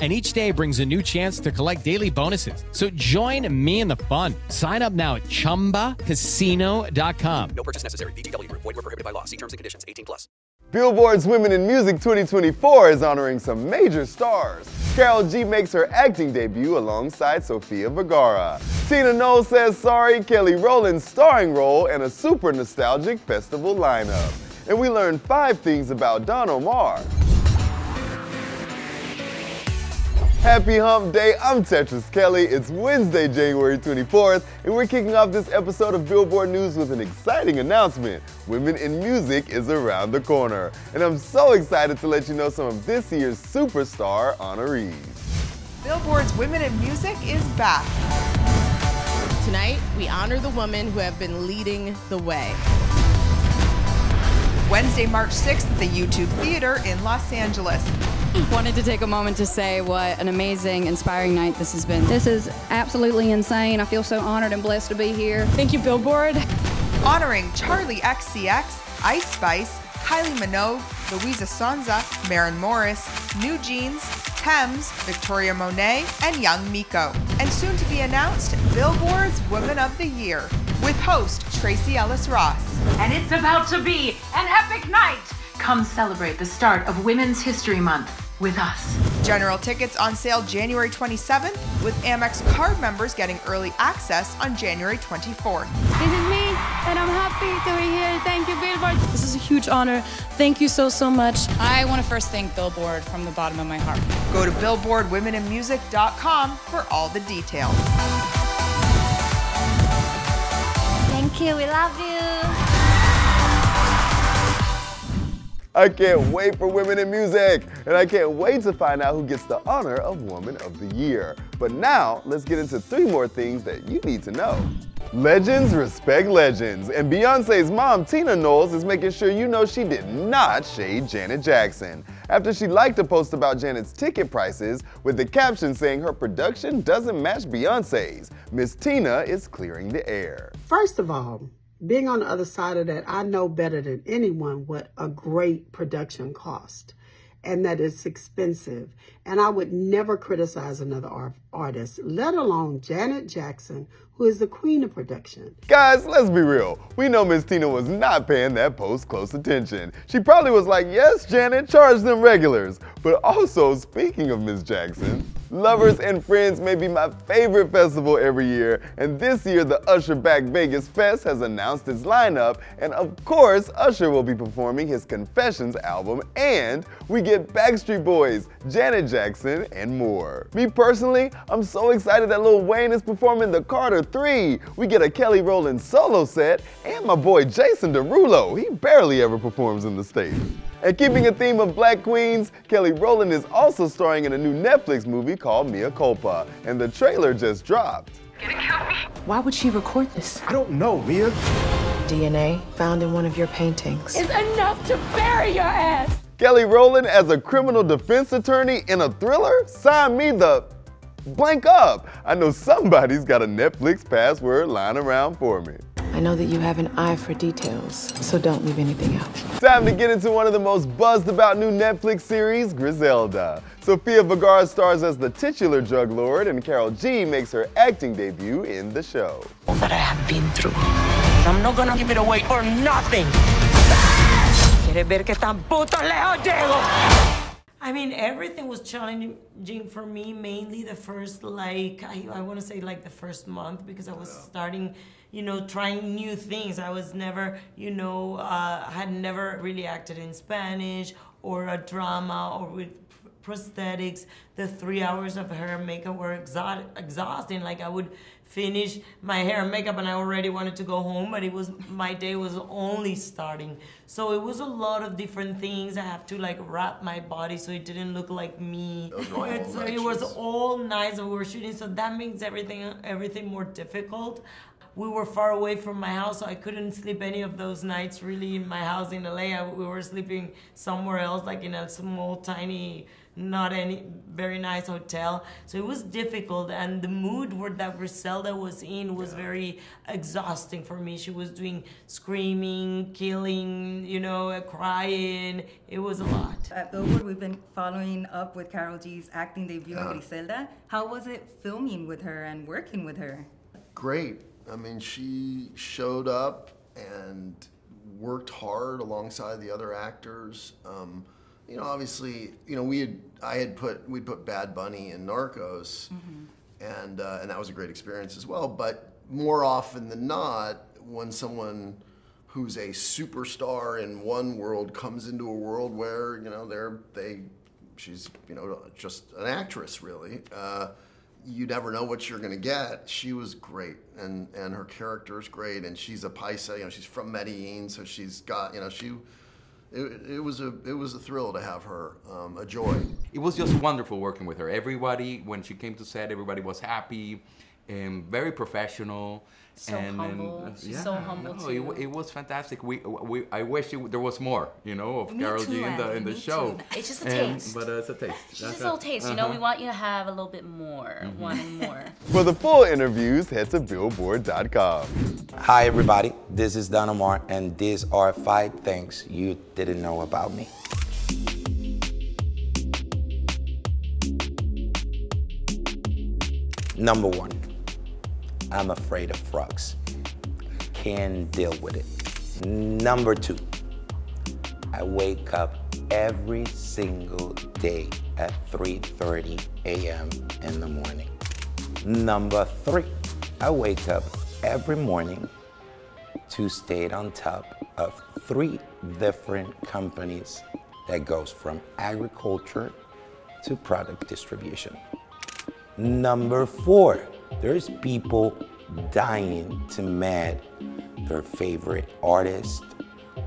and each day brings a new chance to collect daily bonuses. So join me in the fun. Sign up now at ChumbaCasino.com. No purchase necessary. VGW Group. Void were prohibited by law. See terms and conditions. 18 plus. Billboard's Women in Music 2024 is honoring some major stars. Karol G makes her acting debut alongside Sofia Vergara. Tina Knowles says sorry, Kelly Rowland's starring role, and a super nostalgic festival lineup. And we learned five things about Don Omar. Happy Hump Day. I'm Tetris Kelly. It's Wednesday, January 24th, and we're kicking off this episode of Billboard News with an exciting announcement. Women in Music is around the corner, and I'm so excited to let you know some of this year's superstar honorees. Billboard's Women in Music is back. Tonight, we honor the women who have been leading the way. Wednesday, March 6th at the YouTube Theater in Los Angeles. Wanted to take a moment to say what an amazing, inspiring night this has been. This is absolutely insane. I feel so honored and blessed to be here. Thank you, Billboard. Honoring Charli XCX, Ice Spice, Kylie Minogue, Luísa Sonza, Maren Morris, New Jeans, Tems, Victoria Monet, and Young Miko. And soon to be announced, Billboard's Women of the Year with host Tracee Ellis Ross. And it's about to be an epic night. Come celebrate the start of Women's History Month with us. General tickets on sale January 27th, with Amex card members getting early access on January 24th. This is me, and I'm happy to be here. Thank you, Billboard. This is a huge honor. Thank you so, so much. I want to first thank Billboard from the bottom of my heart. Go to billboardwomeninmusic.com for all the details. You. We love you. I can't wait for Women in Music, and I can't wait to find out who gets the honor of Woman of the Year. But now, let's get into three more things that you need to know. Legends respect legends, and Beyonce's mom, Tina Knowles, is making sure you know she did not shade Janet Jackson after she liked a post about Janet's ticket prices with the caption saying her production doesn't match Beyonce's. Miss Tina is clearing the air. First of all, being on the other side of that, I know better than anyone what a great production cost and that it's expensive. And I would never criticize another art- artist, let alone Janet Jackson, who is the queen of production. Guys, let's be real. We know Miss Tina was not paying that post close attention. She probably was like, yes, Janet, charge them regulars. But also, speaking of Miss Jackson, Lovers and Friends may be my favorite festival every year, and this year the Usher Back Vegas Fest has announced its lineup, and of course, Usher will be performing his Confessions album, and we get Backstreet Boys, Janet Jackson, and more. Me personally, I'm so excited that Lil Wayne is performing the Carter 3. We get a Kelly Rowland solo set, and my boy Jason Derulo. He barely ever performs in the States. And keeping a theme of black queens, Kelly Rowland is also starring in a new Netflix movie called Mea Culpa, and the trailer just dropped. Why would she record this? I don't know, Mia. DNA found in one of your paintings. It's enough to bury your ass. Kelly Rowland as a criminal defense attorney in a thriller? Sign me the blank up. I know somebody's got a Netflix password lying around for me. I know that you have an eye for details, so don't leave anything out. Time to get into one of the most buzzed about new Netflix series, Griselda. Sofia Vergara stars as the titular drug lord, and Karol G makes her acting debut in the show. All That I have been through. I'm not gonna give it away for nothing. ¿Quieres ver que tan puto lejos llego? I mean, everything was challenging for me, mainly the first, like, I, I want to say, like, the first month, because I was starting you know, trying new things. I was never, you know, uh, had never really acted in Spanish or a drama or with prosthetics. The three hours of hair and makeup were exo- exhausting. Like I would finish my hair and makeup and I already wanted to go home, but it was my day was only starting. So it was a lot of different things. I have to like wrap my body so it didn't look like me. It was all nights we were shooting, so that makes everything everything more difficult. We were far away from my house, so I couldn't sleep any of those nights really in my house in LA. I- we were sleeping somewhere else, like in a small, tiny, not any very nice hotel. So it was difficult, and the mood where that Griselda was in was very exhausting for me. She was doing screaming, killing, you know, crying. It was a lot. At Billboard, we've been following up with Karol G's acting debut Yeah. in Griselda. How was it filming with her and working with her? Great. I mean, she showed up and worked hard alongside the other actors. Um, you know, obviously, you know, we had I had put we'd put Bad Bunny in Narcos, and uh, and that was a great experience as well. But more often than not, when someone who's a superstar in one world comes into a world where you know they're they she's you know just an actress really. Uh, you never know what you're gonna get. She was great, and and her character is great, and she's a paisa. You know, she's from Medellin, so she's got you know she. It, it was a it was a thrill to have her, um, a joy. It was just wonderful working with her. Everybody, when she came to set, everybody was happy and very professional. So and, humble. And, She's so humble, no, It, too. it was fantastic. We, we I wish it, there was more, you know, of Me Karol too, G in the in the me show. too. It's just a And- taste. But uh, it's a taste. It's That's just a little it. taste, you know. We Uh-huh. want you to have a little bit more, Mm-hmm. wanting more. For the full interviews, head to billboard.com. Hi, everybody. This is Don Omar, and these are five things you didn't know about me. Number one, I'm afraid of frogs. Can't deal with it. Number two, I wake up every single day at 3:30 a.m. in the morning. Number three, I wake up every morning to stay on top of three different companies that goes from agriculture to product distribution. Number four, there's people dying to meet their favorite artist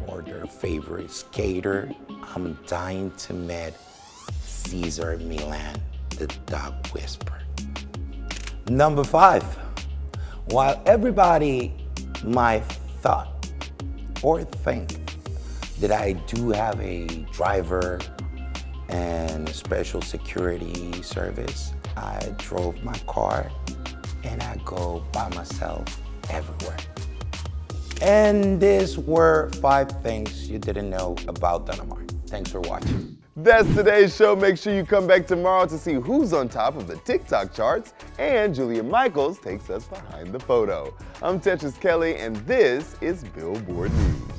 or their favorite skater. I'm dying to meet Cesar Millan, the dog whisperer. Number five, while everybody might thought or think that I do have a driver and special security service, I drove my car and I go by myself everywhere. And these were five things you didn't know about Don Omar. Thanks for watching. That's today's show. Make sure you come back tomorrow to see who's on top of the TikTok charts. And Julia Michaels takes us behind the photo. I'm Tetris Kelly, and this is Billboard News.